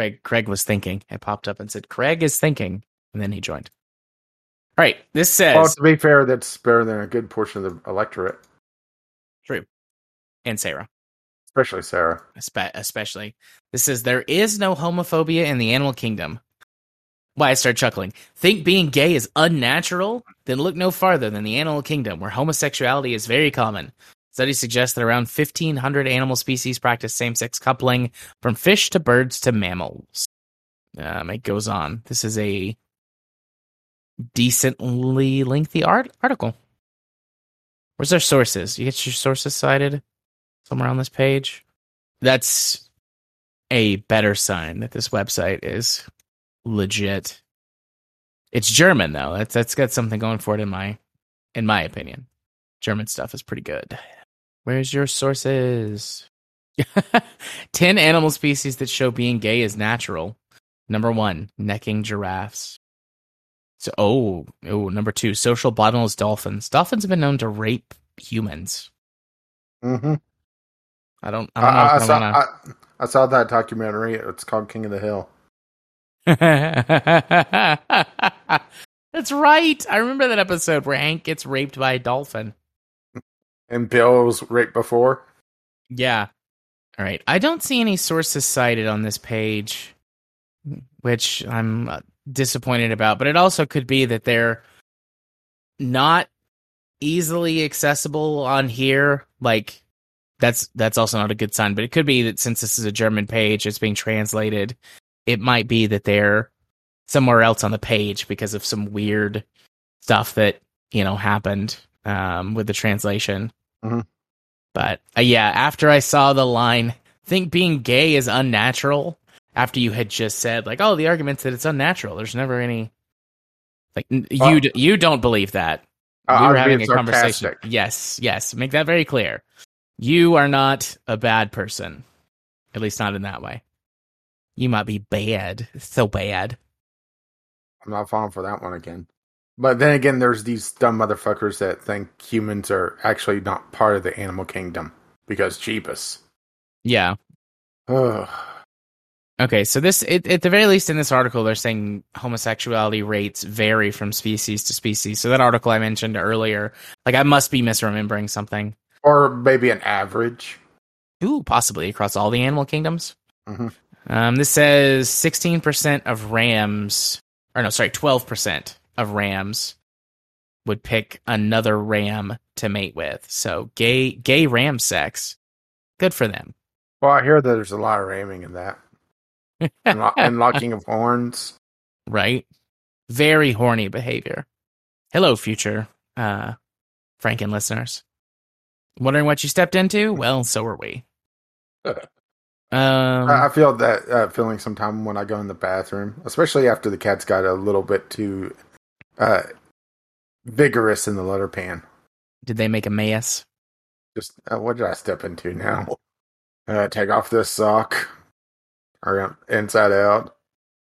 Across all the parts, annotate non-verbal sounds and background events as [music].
Craig Craig was thinking. I popped up and said Craig is thinking, and then he joined. All right, this says Well, to be fair, that's better than a good portion of the electorate, true, and Sarah. especially Sarah. espe- especially. This says there is no homophobia in the animal kingdom. Why I start chuckling. Think being gay is unnatural? Then look no farther than the animal kingdom, where homosexuality is very common. Studies suggest that around 1,500 animal species practice same sex coupling, from fish to birds to mammals. Um, it goes on. This is a decently lengthy art- article. Where's their sources? You get your sources cited somewhere on this page? That's a better sign that this website is legit. It's German though. That's that's got something going for it in my in my opinion. German stuff is pretty good. Where's your sources? [laughs] 10 animal species that show being gay is natural. Number 1, necking giraffes. So oh, oh, number 2, social bottlenose dolphins. Dolphins have been known to rape humans. Mm-hmm. I don't I I, don't know I, if I, saw, wanna... I, I saw that documentary. It's called King of the Hill. [laughs] That's right. I remember that episode where Hank gets raped by a dolphin. And Bill was right before. Yeah. All right. I don't see any sources cited on this page, which I'm uh, disappointed about, but it also could be that they're not easily accessible on here. Like that's that's also not a good sign, but it could be that since this is a German page, it's being translated. It might be that they're somewhere else on the page because of some weird stuff that, you know, happened um with the translation. Mhm. But uh, yeah, after I saw the line, think being gay is unnatural. After you had just said like, oh, the argument's that it's unnatural. There's never any like n- you d- you don't believe that. Uh, we were having a being conversation. Yes, yes. Make that very clear. You are not a bad person. At least not in that way. You might be bad. So bad. I'm not falling for that one again. But then again, there's these dumb motherfuckers that think humans are actually not part of the animal kingdom because Jeebus. Yeah. Ugh. Okay, so this it, at the very least in this article they're saying homosexuality rates vary from species to species. So that article I mentioned earlier, like I must be misremembering something. Or maybe an average. Ooh, possibly across all the animal kingdoms. Mhm. Um, this says 16% of rams, or no, sorry, 12% of rams would pick another ram to mate with. So gay, gay ram sex, good for them. Well, I hear that there's a lot of ramming in that. [laughs] and, lo- and locking of horns. right? Very horny behavior. Hello, future uh, Franken listeners. Wondering what you stepped into? Well, so are we. [laughs] Um, I I feel that uh, feeling sometime when I go in the bathroom, especially after the cats got a little bit too uh, vigorous in the letter pan. did they make a mess? Just uh, what did I step into now? Uh, take off this sock, or um, inside out.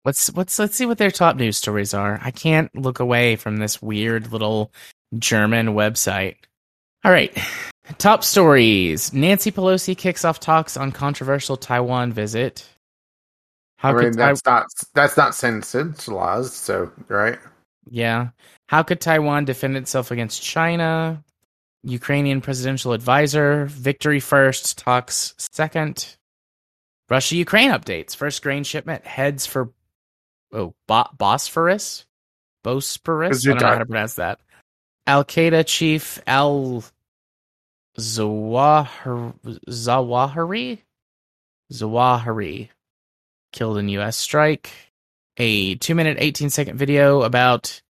Let's let's let's see what their top news stories are. I can't look away from this weird little German website. All right. [sighs] Top stories. Nancy Pelosi kicks off talks on controversial Taiwan visit. How I mean, that's not that's not sensationalized. So right, Yeah. How could Taiwan defend itself against China? Ukrainian presidential advisor, victory first, talks second. Russia Ukraine updates. First grain shipment heads for oh Bo- Bosphorus? Bosporus? I don't know how to pronounce that. Al Qaeda chief Al Zawahir- Zawahiri? Zawahiri killed in U.S. strike. A two minute, 18 second video about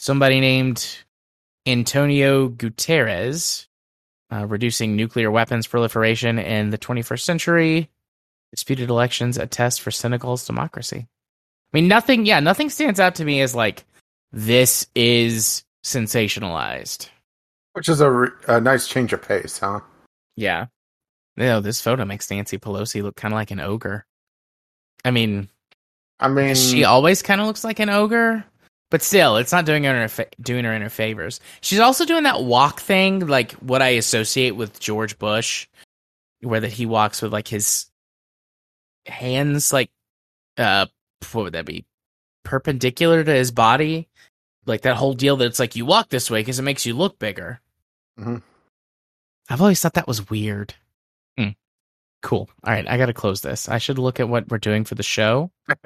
somebody named Antonio Guterres uh, reducing nuclear weapons proliferation in the 21st century. Disputed elections, a test for Senegal's democracy. I mean, nothing, yeah, nothing stands out to me as like, this is sensationalized. which is a, re- a nice change of pace, huh? Yeah. No, this photo makes Nancy Pelosi look kind of like an ogre. I mean, I mean, she always kind of looks like an ogre, but still, it's not doing her in fa- doing her in her favors. She's also doing that walk thing, like what I associate with George Bush, where that he walks with like his hands like uh, what would that be? Perpendicular to his body, like that whole deal that it's like you walk this way because it makes you look bigger. Mhm. I've always thought that was weird. Hmm. Cool. All right, I got to close this. I should look at what we're doing for the show [laughs]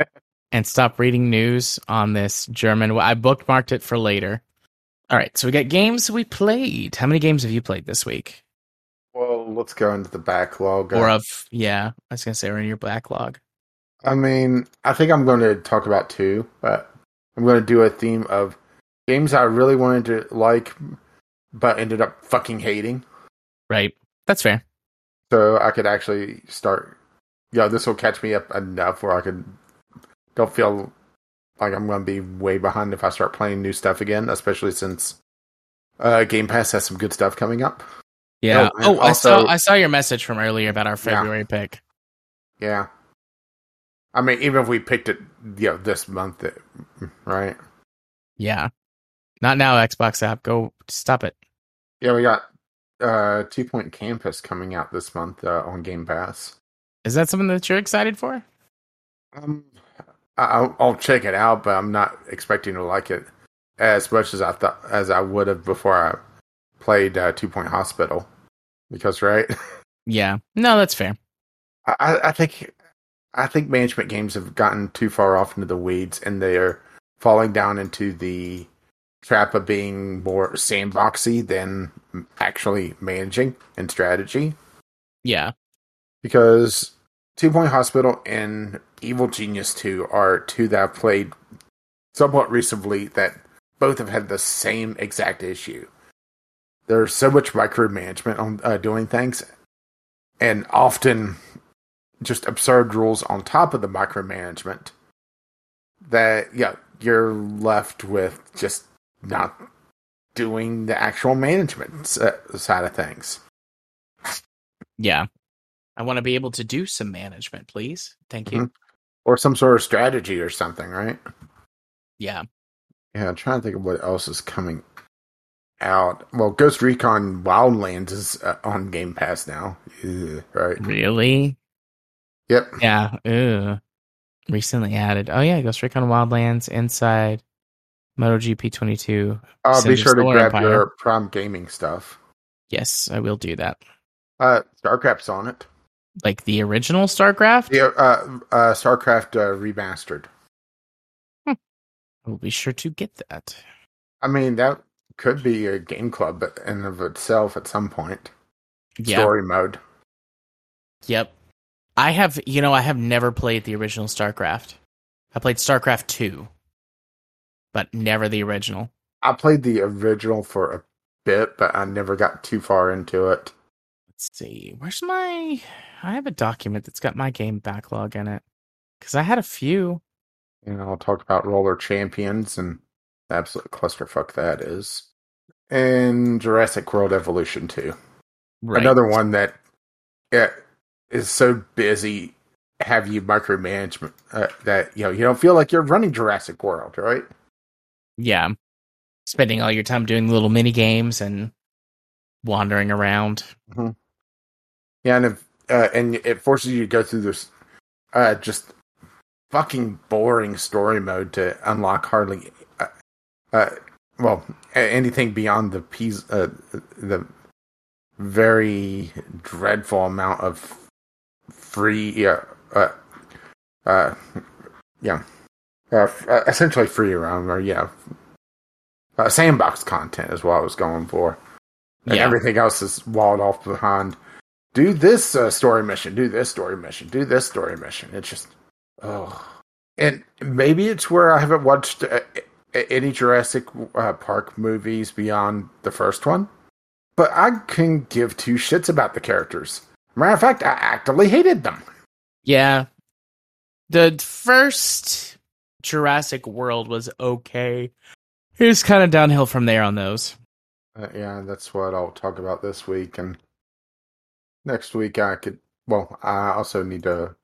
and stop reading news on this German. I bookmarked it for later. All right, so we got games we played. How many games have you played this week? Well, let's go into the backlog. Or of yeah, I was gonna say, or in your backlog. I mean, I think I'm going to talk about two, but I'm going to do a theme of games I really wanted to like, but ended up fucking hating. Right. That's fair. So I could actually start. Yeah, this will catch me up enough where I could don't feel like I'm going to be way behind if I start playing new stuff again, especially since uh, Game Pass has some good stuff coming up. Yeah. Oh, and Oh, I saw I saw your message from earlier about our February pick. Yeah. I mean, even if we picked it, you know, this month, it, right? Yeah. Not now, Xbox app. Go stop it. Yeah, we got uh Two Point Campus coming out this month uh, on Game Pass. Is that something that you're excited for? Um, I- I'll, I'll check it out, but I'm not expecting to like it as much as I thought as I would have before I played uh, Two Point Hospital. Because right, [laughs] Yeah. No, that's fair. I- I, think I think management games have gotten too far off into the weeds, and they're falling down into the trap of being more sandboxy than actually managing and strategy. Yeah. because Two Point Hospital and Evil Genius 2 are two that I've played somewhat recently that both have had the same exact issue. There's so much micromanagement on uh, doing things, and often just absurd rules on top of the micromanagement that yeah you're left with just not doing the actual management side of things. Yeah. I want to be able to do some management, please. Thank you. Mhm. or some sort of strategy or something, right? Yeah. Yeah, I'm trying to think of what else is coming out. Well, Ghost Recon Wildlands is uh, on Game Pass now, right? Really? Yep. Yeah. Ugh. Recently added. Oh yeah, Ghost Recon Wildlands, Inside, MotoGP 22. I'll be sure to grab Empire. your Prime Gaming stuff. Yes, I will do that. Uh, StarCraft's on it. Like the original StarCraft. Yeah, uh, uh, StarCraft uh, remastered. We'll be sure to get that. I mean, that could be a game club in of itself at some point. Yeah. Story mode. Yep. I have, you know, I have never played the original StarCraft. I played StarCraft 2, but never the original. I played the original for a bit, but I never got too far into it. Let's see. Where's my I have a document that's got my game backlog in it. Cuz I had a few. You know, I'll talk about Roller Champions and the absolute clusterfuck that is. And Jurassic World Evolution 2. Right. Another one that yeah, is so busy have you micromanagement uh, that you know you don't feel like you're running Jurassic World, right? Yeah. Spending all your time doing little mini games and wandering around. Yeah, and if, uh, and it forces you to go through this uh, just fucking boring story mode to unlock hardly uh, uh well anything beyond the piece uh, the very dreadful amount of free yeah uh, uh yeah uh, uh, essentially free around or yeah uh, sandbox content is what I was going for and Yeah. everything else is walled off behind do this uh, story mission, do this story mission, do this story mission. It's just, oh. And maybe it's where I haven't watched uh, any Jurassic uh, Park movies beyond the first one, but I can give two shits about the characters. Matter of fact, I actively hated them. Yeah. The first Jurassic World was okay. It was kind of downhill from there on those. Uh, yeah, that's what I'll talk about this week. And next week, I could, well, I also need to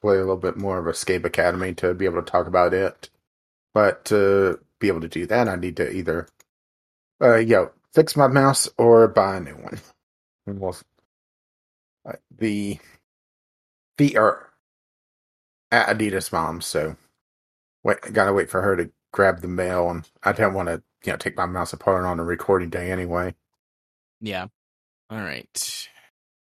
play a little bit more of Escape Academy to be able to talk about it. But to be able to do that, I need to either, uh, know, fix my mouse or buy a new one. [laughs] And uh, the feet are at Adidas mom, so wait, gotta wait for her to grab the mail, and I don't want to, you know, take my mouse apart on a recording day anyway. Yeah. All right.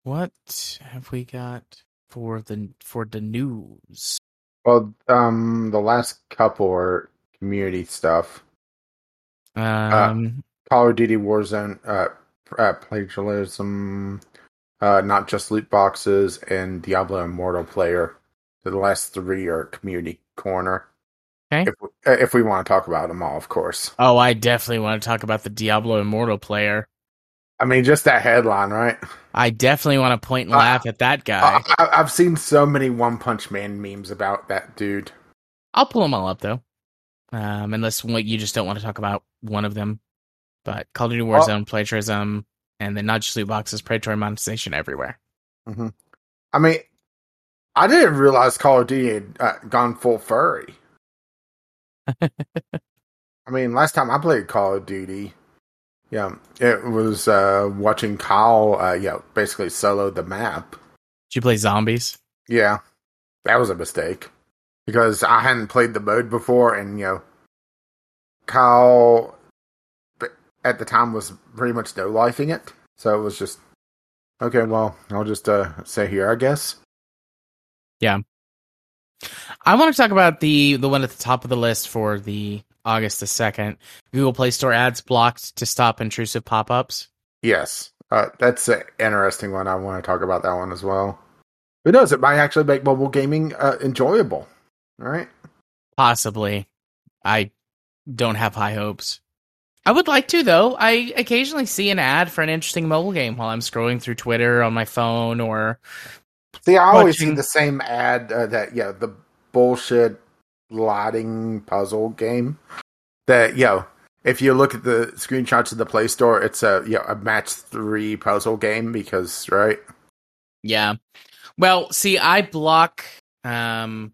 What have we got for the for the news? Well, um, the last couple are community stuff. Um, Call of Duty Warzone, uh, uh plagiarism, uh, not just loot boxes, and Diablo Immortal player. So the last three are community corner. Okay. If uh, if we want to talk about them all, of course. oh, I definitely want to talk about the Diablo Immortal player. I mean, just that headline, right? I definitely want to point and Uh, laugh at that guy. I've seen so many One Punch Man memes about that dude. I'll pull them all up though, um, unless what you just don't want to talk about one of them. But Call of Duty Warzone plagiarism, and then not just loot boxes, predatory monetization everywhere. I mean, I didn't realize Call of Duty had uh, gone full furry. [laughs] I mean, last time I played Call of Duty, yeah, it was uh, watching Kyle, uh, yeah, basically solo the map. Did you play zombies? Yeah, that was a mistake because I hadn't played the mode before, and you know, Kyle at the time was pretty much no lifing it, so it was just okay. Well, I'll just uh, stay here, I guess. Yeah, I want to talk about the the one at the top of the list for the August the second. Google Play Store ads blocked to stop intrusive pop ups. Yes, uh, that's an interesting one. I want to talk about that one as well. Who knows? It might actually make mobile gaming uh, enjoyable. Right. Possibly. I don't have high hopes. I would like to though. I occasionally see an ad for an interesting mobile game while I'm scrolling through Twitter on my phone or See, I always Watching- see the same ad uh, that yeah, the bullshit lighting puzzle game. That you know if you look at the screenshots of the Play Store, it's a you know, a match three puzzle game because right. Yeah. Well, see, I block um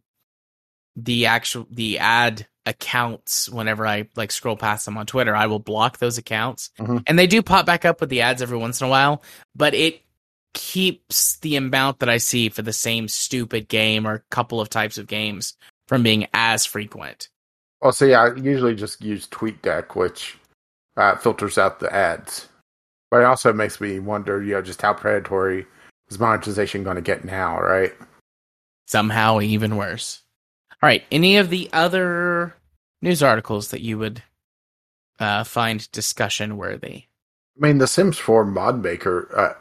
the actual the ad accounts whenever I like scroll past them on Twitter. I will block those accounts. Mhm. And they do pop back up with the ads every once in a while, but it keeps the amount that I see for the same stupid game or couple of types of games from being as frequent. Well, see, I usually just use TweetDeck, which uh, filters out the ads. But it also makes me wonder, you know, just how predatory is monetization going to get now, right? Somehow even worse. All right, any of the other news articles that you would uh, find discussion worthy? I mean, the Sims 4 mod maker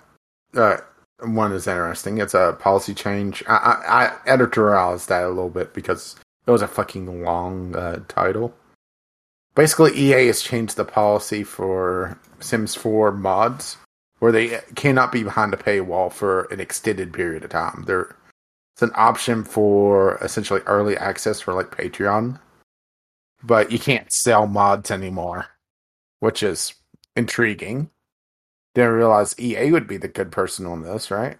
uh, uh, one is interesting. It's a policy change. I, I, I editorialized that a little bit because it was a fucking long uh, title. Basically, EA has changed the policy for Sims 4 mods where they cannot be behind a paywall for an extended period of time. There, it's an option for essentially early access for like Patreon, but you can't sell mods anymore, which is intriguing. Didn't realize EA would be the good person on this, right?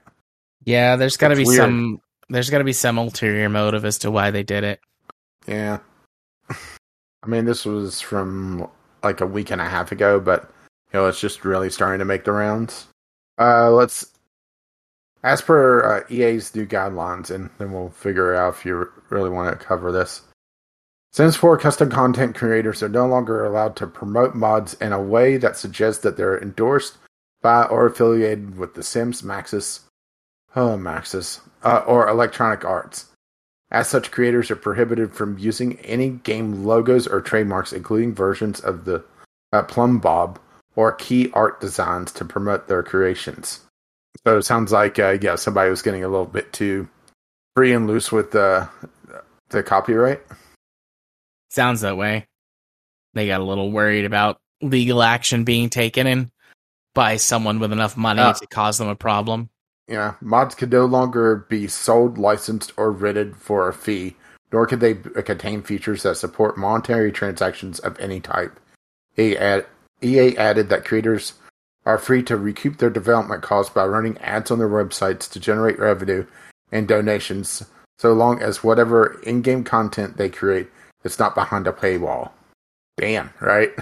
Yeah, there's got to be weird. some there's got to be some ulterior motive as to why they did it. Yeah. I mean, this was from like a week and a half ago, but you know, it's just really starting to make the rounds. Uh, let's, as per uh, EA's new guidelines, and then we'll figure out if you really want to cover this. Sims 4 custom content creators are no longer allowed to promote mods in a way that suggests that they're endorsed by or affiliated with The Sims, Maxis, oh, Maxis, uh, or Electronic Arts. As such, creators are prohibited from using any game logos or trademarks, including versions of the uh, Plumbob or key art designs to promote their creations. So it sounds like, uh, yeah, somebody was getting a little bit too free and loose with the the copyright. Sounds that way. They got a little worried about legal action being taken in by someone with enough money Uh, to cause them a problem. Yeah, mods could no longer be sold, licensed, or rented for a fee, nor could they contain features that support monetary transactions of any type. EA, add, EA added that creators are free to recoup their development costs by running ads on their websites to generate revenue and donations, so long as whatever in-game content they create is not behind a paywall. Damn, right?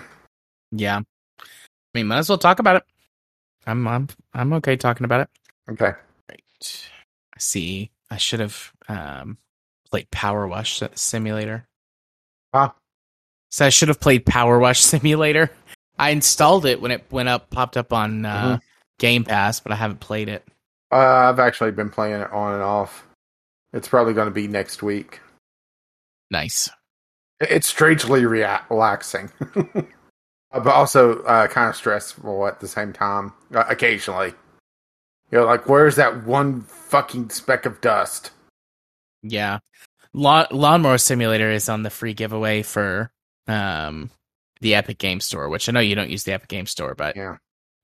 Yeah. I mean, might as well talk about it. I'm I'm I'm okay talking about it. Okay. Right. I see. I should have um played Power Wash Simulator. Huh? So I should have played Power Wash [laughs] Simulator. I installed it when it went up, popped up on uh, Mhm. Game Pass, but I haven't played it. Uh, I've actually been playing it on and off. It's probably going to be next week. Nice. It's strangely relaxing, [laughs] but also uh, kind of stressful at the same time. Uh, occasionally, you know, like where's that one fucking speck of dust? Yeah. Lawn- Lawnmower Simulator is on the free giveaway for um, the Epic Game Store, which I know you don't use the Epic Game Store, but Yeah,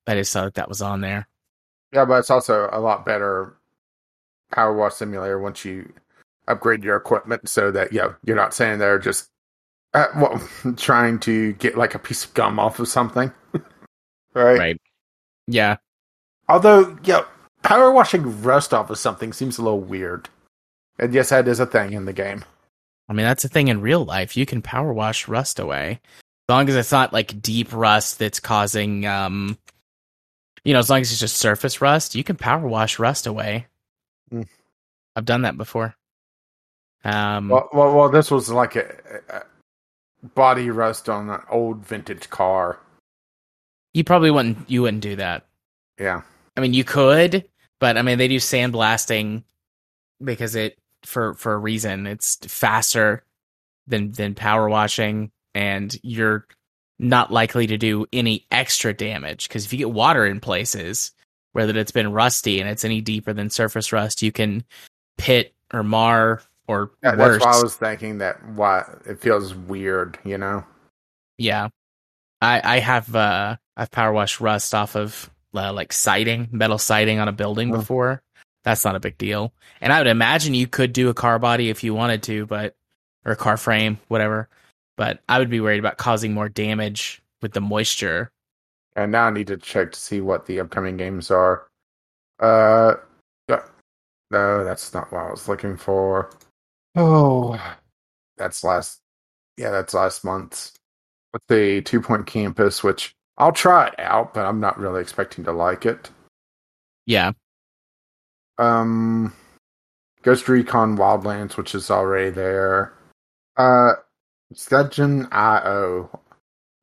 I just saw that that was on there. yeah, but it's also a lot better power wash simulator once you upgrade your equipment so that you know you're not sitting there just uh, well, trying to get like a piece of gum off of something, [laughs] right? Right. Yeah. Although, yeah, power washing rust off of something seems a little weird. And yes, that is a thing in the game. I mean, that's a thing in real life. You can power wash rust away. As long as it's not like deep rust that's causing, um, you know, as long as it's just surface rust, you can power wash rust away. Mm. I've done that before. Um, Well, well, well this was like a, a body rust on an old vintage car. you probably wouldn't, you wouldn't do that. Yeah. I mean, you could, but I mean, they do sandblasting because it for for a reason. It's faster than than power washing, and you're not likely to do any extra damage because if you get water in places whether it's been rusty and it's any deeper than surface rust, you can pit or mar or Yeah, worse. that's why I was thinking that why it feels weird, you know? Yeah, I I have uh I've power washed rust off of uh, like siding, metal siding on a building Oh. before. That's not a big deal, and I would imagine you could do a car body if you wanted to, but or a car frame, whatever. But I would be worried about causing more damage with the moisture. And now I need to check to see what the upcoming games are. Uh, no, that's not what I was looking for. Oh, that's last. Yeah, that's last month's. With the Two Point Campus, which I'll try it out, but I'm not really expecting to like it. Yeah, Um, Ghost Recon Wildlands, which is already there. Uh, Shenzhen IO,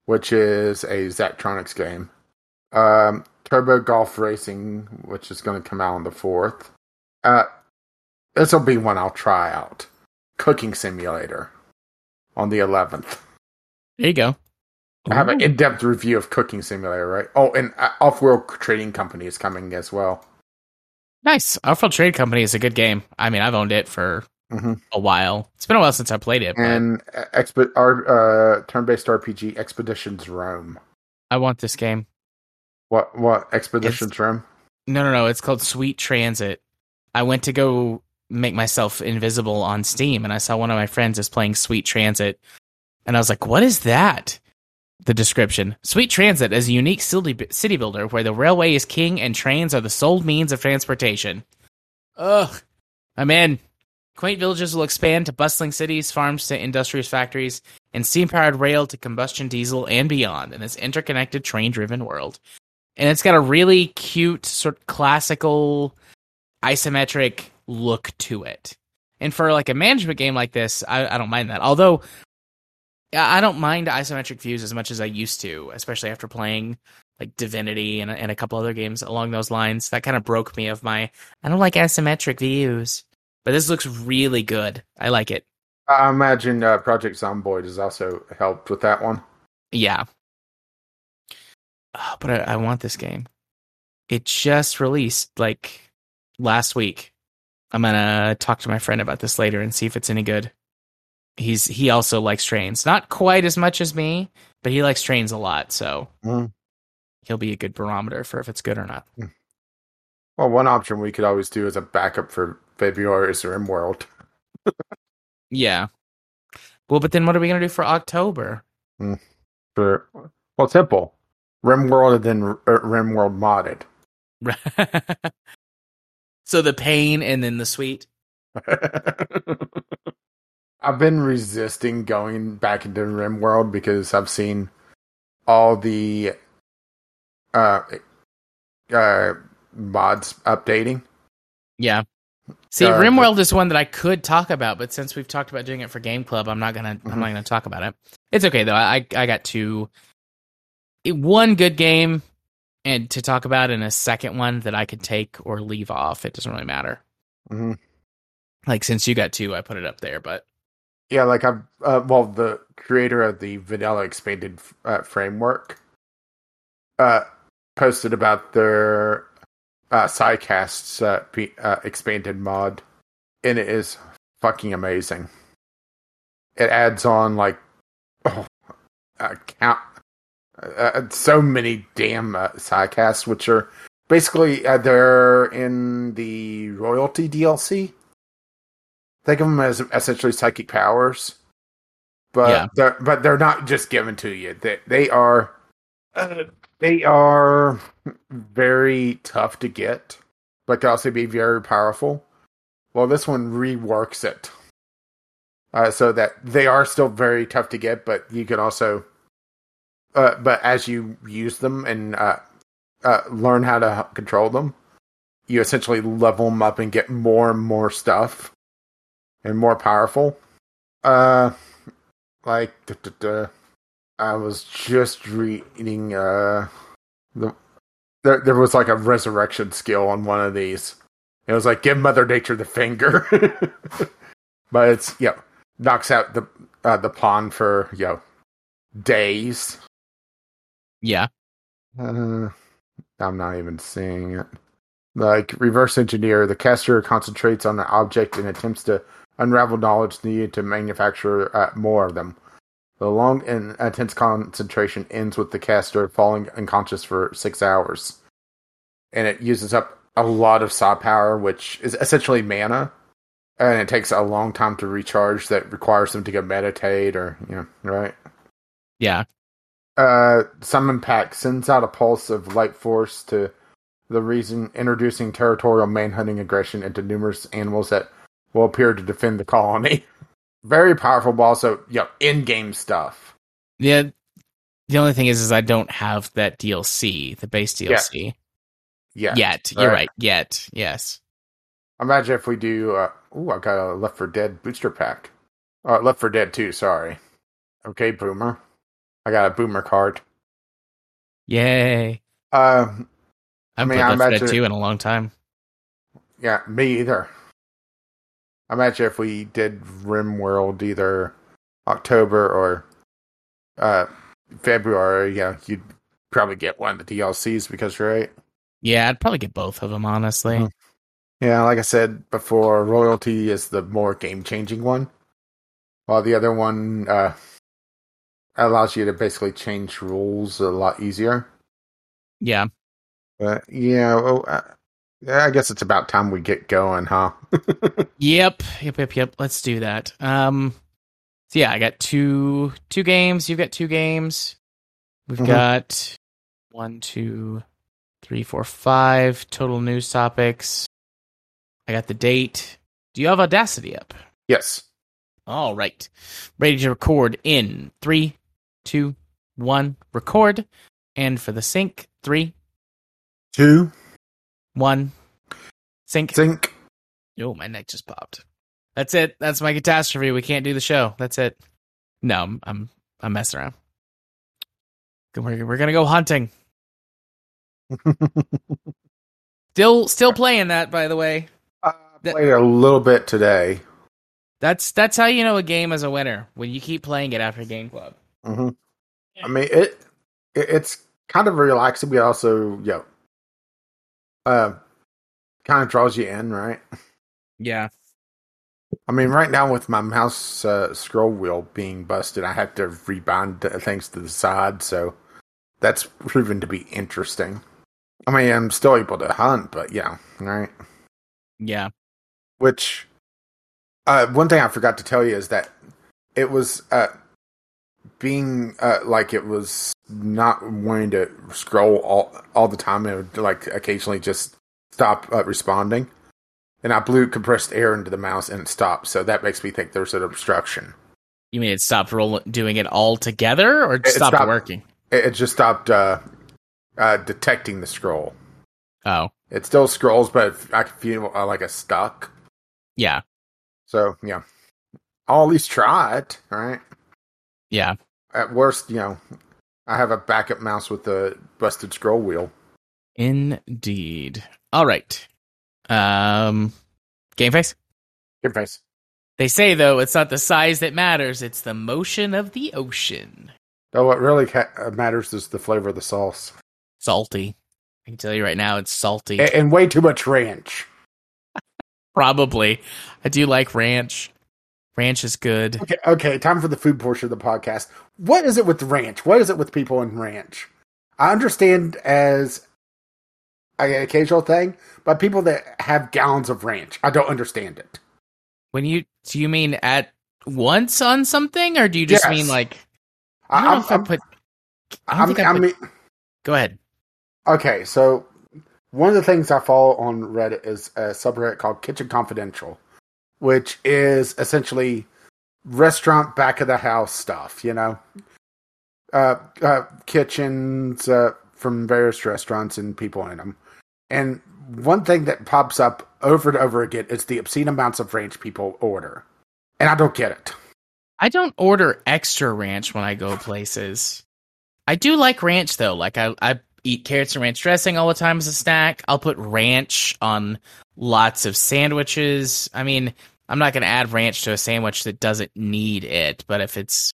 which is a Zachtronics game. Um, Turbo Golf Racing, which is going to come out on the 4th. Uh, this will be one I'll try out. Cooking Simulator on the 11th. there you go. I have an in depth review of Cooking Simulator, right? Oh, and uh, Off World Trading Company is coming as well. nice. Offworld Trade Company is a good game. I mean, I've owned it for Mhm. a while. It's been a while since I played it, but and uh, exp- our uh, turn-based RPG Expeditions Rome. I want this game. What what Expeditions Rome? No, no, no. It's called Sweet Transit. I went to go make myself invisible on Steam, and I saw one of my friends is playing Sweet Transit, and I was like, "What is that?" The description: Sweet Transit is a unique city builder where the railway is king and trains are the sole means of transportation. Ugh, I'm in. Quaint villages will expand to bustling cities, farms to industrious factories, and steam-powered rail to combustion diesel and beyond in this interconnected train-driven world and it's got a really cute sort of classical isometric look to it and for like a management game like this i, I don't mind that although I don't mind isometric views as much as i used to especially after playing like divinity and, and a couple other games along those lines that kind of broke me of my i don't like isometric views but this looks really good i like it I imagine uh, Project Zomboid has also helped with that one. Yeah. Oh, but I, I want this game. It just released like last week. I'm gonna talk to my friend about this later and see if it's any good. He's he also likes trains, not quite as much as me, but he likes trains a lot, so Mm. he'll be a good barometer for if it's good or not. Well, one option we could always do as a backup for February's RimWorld. [laughs] Yeah. Well, but then what are we gonna do for October? For well, simple. RimWorld and then uh, RimWorld modded. [laughs] so the pain and then the sweet. [laughs] I've been resisting going back into RimWorld because I've seen all the uh uh mods updating. Yeah. See, Uh, RimWorld is one that I could talk about, but since we've talked about doing it for Game Club, I'm not gonna. I'm Mhm. not gonna talk about it. It's okay though. I I got two, one good game, and to talk about, in a second one that I could take or leave off. It doesn't really matter. Mhm. Like since you got two, I put it up there. But Yeah, like I'm uh, well, the creator of the vanilla expanded uh, framework uh, posted about their uh, Psycasts uh, P- uh, expanded mod, and it is fucking amazing. It adds on like oh, uh, count uh, so many damn uh, Psycasts, which are basically uh, they're in the royalty DLC. Think of them as essentially psychic powers, but Yeah. they're but they're not just given to you. They they are uh, they are very tough to get, but can also be very powerful. Well, this one reworks it uh, so that they are still very tough to get, but you can also, uh, but as you use them and uh, uh, learn how to control them, you essentially level them up and get more and more stuff and more powerful. Uh, like duh, duh, duh. I was just reading uh the there there was like a resurrection skill on one of these. It was like give Mother Nature the finger, [laughs] but it's know, knocks out the uh, the pawn for you know, days. Yeah, Uh, I'm not even seeing it. Like reverse engineer, the caster concentrates on an object and attempts to unravel knowledge needed to manufacture uh, more of them. The long and intense concentration ends with the caster falling unconscious for six hours, and it uses up a lot of saw power, which is essentially mana, and it takes a long time to recharge. That requires them to go meditate or you know, right? yeah, uh, Summon Pack sends out a pulse of light force to the reason, introducing territorial manhunting aggression into numerous animals that will appear to defend the colony. [laughs] Very powerful, but also, you know, in-game stuff. yeah. The only thing is, is I don't have that DLC, the base DLC Yeah. yet. You're Right. right. Yet, yes. Imagine if we do. Uh, ooh, I got a Left 4 Dead booster pack. Uh, Left 4 Dead 2, sorry. Okay, Boomer. I got a Boomer card. Yay! Uh, I've mean, I Left 4 2 in a long time. Yeah, me either. I imagine if we did RimWorld either October or uh February. Yeah, you'd probably get one of the DLCs because right. Yeah, I'd probably get both of them, honestly. Mhm. Yeah, like I said before, royalty is the more game changing one, while the other one uh allows you to basically change rules a lot easier. Yeah. But yeah, well, yeah, I guess it's about time we get going, huh? [laughs] Yep. Yep. Yep. Yep. Let's do that. Um. So yeah, I got two two games. You've got two games. We've Mhm. got one, two, three, four, five total news topics. I got the date. Do you have Audacity up? yes. All right. Ready to record in three, two, one. Record. And for the sync, three, two, one, Sync. Sync. Oh, my neck just popped. That's it. That's my catastrophe. We can't do the show. That's it. No, I'm I'm, I'm messing around. We're, we're gonna go hunting. [laughs] Still still playing that, by the way. I played a little bit today. That's that's how you know a game is a winner when you keep playing it after game club. Hmm I mean, it, it it's kind of relaxing, but also, know, uh, kind of draws you in, right? Yeah. I mean, right now with my mouse uh, scroll wheel being busted, I have to rebind th- things to the side, so that's proven to be interesting. I mean, I'm still able to hunt, but yeah, right. Yeah. Which, uh, one thing I forgot to tell you is that it was uh, being uh, like it was not wanting to scroll all all the time. It would like occasionally just stop uh, responding, and I blew compressed air into the mouse and it stopped. So that makes me think there's an obstruction. You mean it stopped rolling doing it all together or it It stopped stopped- working? It, it just stopped uh, uh, detecting the scroll. Oh. It still scrolls, but I can feel uh, like a stuck. Yeah, So yeah, I'll at least try it. Right. Yeah. At worst, you know, I have a backup mouse with a busted scroll wheel. Indeed. All right. Um, game face. Game face. They say though it's not the size that matters; it's the motion of the ocean. Though what really ca- uh, matters is the flavor of the sauce, Salty. I can tell you right now, it's salty. And way too much ranch. [laughs] Probably. I do like ranch. Ranch is good. Okay, okay, time for the food portion of the podcast. What is it with ranch? What is it with people in ranch? I understand as a occasional thing, but people that have gallons of ranch, I don't understand it. When you do you mean at once on something, or do you just Yes. mean like? I don't I, know if I I'm, put. I think I mean, Go ahead. okay, so one of the things I follow on Reddit is a subreddit called Kitchen Confidential, which is essentially restaurant back of the house stuff, you know, uh, uh, kitchens uh, from various restaurants and people in them. And one thing that pops up over and over again is the obscene amounts of ranch people order, and I don't get it. I don't order extra ranch when I go places. I do like ranch though. Like I, I eat carrots and ranch dressing all the time as a snack. I'll put ranch on lots of sandwiches. I mean, I'm not going to add ranch to a sandwich that doesn't need it, but if it's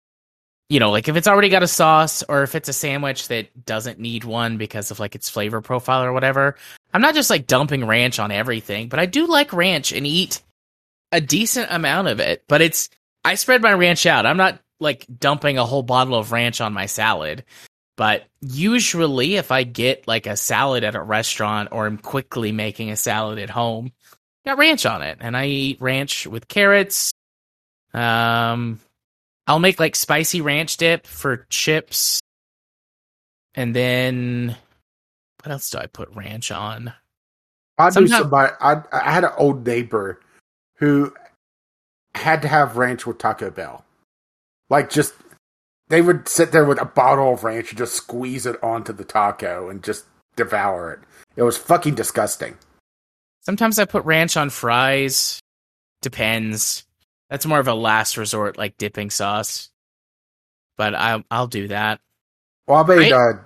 you know, like if it's already got a sauce or if it's a sandwich that doesn't need one because of like its flavor profile or whatever, I'm not just like dumping ranch on everything, but I do like ranch and eat a decent amount of it. But it's I spread my ranch out. I'm not like dumping a whole bottle of ranch on my salad. But usually, if I get like a salad at a restaurant or I'm quickly making a salad at home, got ranch on it, and I eat ranch with carrots. Um, I'll make like spicy ranch dip for chips, and then what else do I put ranch on? I do Sometime- somebody. I I had an old neighbor who had to have ranch with Taco Bell. Like just they would sit there with a bottle of ranch and just squeeze it onto the taco and just devour it. It was fucking disgusting. Sometimes I put ranch on fries. Depends. That's more of a last resort, like dipping sauce. But I, I'll do that. Well, I made Right. uh,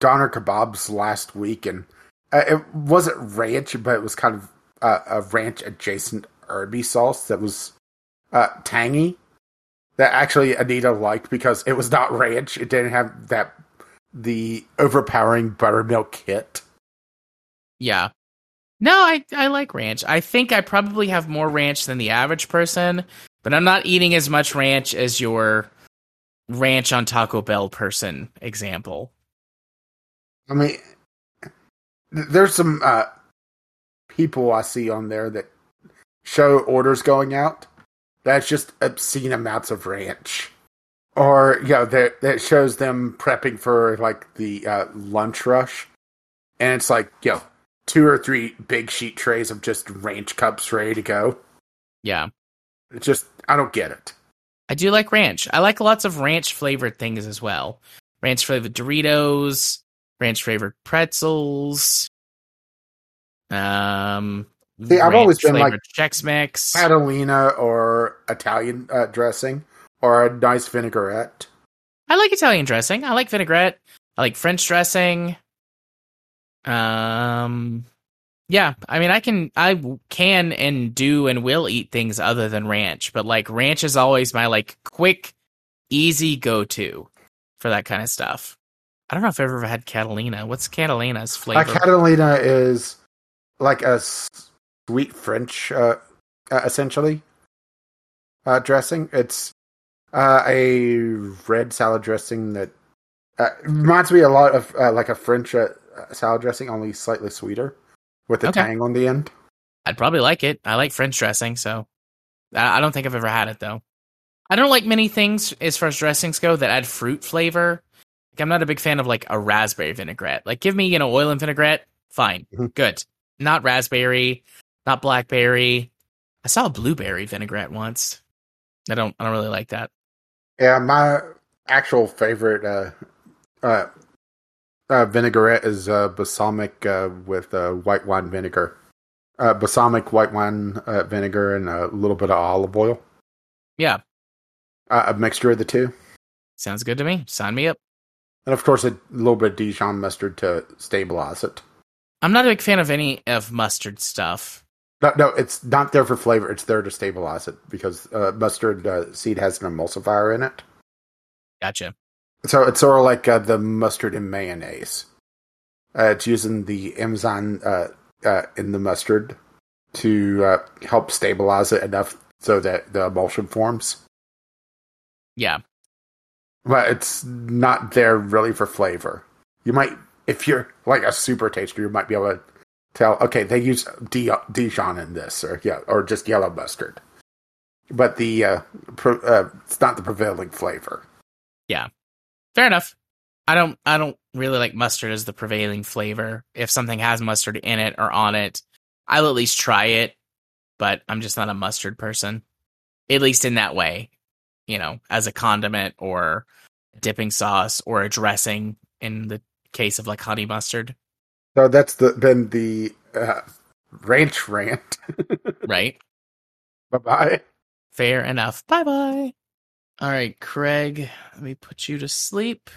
doner kebabs last week, and uh, it wasn't ranch, but it was kind of uh, a ranch adjacent herby sauce that was uh, tangy. That actually Anita liked because it was not ranch. It didn't have that the overpowering buttermilk hit. Yeah. No, I, I like ranch. I think I probably have more ranch than the average person, but I'm not eating as much ranch as your ranch on Taco Bell person example. I mean, there's some uh, people I see on there that show orders going out. That's just obscene amounts of ranch, or you know that that shows them prepping for like the uh, lunch rush, and it's like yo, two or three big sheet trays of just ranch cups ready to go. Yeah. It's just I don't get it. I do like ranch. I like lots of ranch flavored things as well. Ranch flavored Doritos, ranch flavored pretzels. Um, See, I've always been like- Chex Mix. Catalina or Italian uh, dressing or a nice vinaigrette. I like Italian dressing. I like vinaigrette. I like French dressing. Um, yeah. I mean, I can, I can and do and will eat things other than ranch, but like ranch is always my like quick, easy go to for that kind of stuff. I don't know if I've ever had Catalina. What's Catalina's Uh, flavor? Catalina is like a sweet French, uh, uh, essentially, uh, dressing. It's uh, a red salad dressing that uh, reminds me a lot of uh, like a French uh, salad dressing, only slightly sweeter with a Okay. tang on the end. I'd probably like it. I like French dressing, so I don't think I've ever had it though. I don't like many things as far as dressings go that add fruit flavor. Like I'm not a big fan of like a raspberry vinaigrette. Like give me, you know, oil and vinaigrette, fine. Mhm. Good. Not raspberry, not blackberry. I saw a blueberry vinaigrette once. I don't I don't really like that. Yeah, my actual favorite uh, uh, uh, vinaigrette is uh, balsamic uh, with uh, white wine vinegar. uh, balsamic white wine uh, vinegar and a little bit of olive oil. Yeah, Uh, a mixture of the two. sounds good to me. Sign me up. And of course, a little bit of Dijon mustard to stabilize it. I'm not a big fan of any of mustard stuff. No, no, it's not there for flavor. It's there to stabilize it because uh, mustard uh, seed has an emulsifier in it. Gotcha. So it's sort of like uh, the mustard and mayonnaise. Uh, it's using the enzyme uh, uh, in the mustard to uh, help stabilize it enough so that the emulsion forms. Yeah. But it's not there really for flavor. You might, if you're like a super taster, you might be able to tell. Okay, they use Dijon in this, or yeah, or just yellow mustard. But the uh, pro- uh, it's not the prevailing flavor. Fair enough. I don't I don't really like mustard as the prevailing flavor. If something has mustard in it or on it, I'll at least try it, but I'm just not a mustard person. At least in that way. You know, as a condiment or dipping sauce or a dressing in the case of like honey mustard, So that's the been the uh, ranch rant. [laughs] right? bye bye. Fair enough. Bye bye. All right, Craig, let me put you to sleep.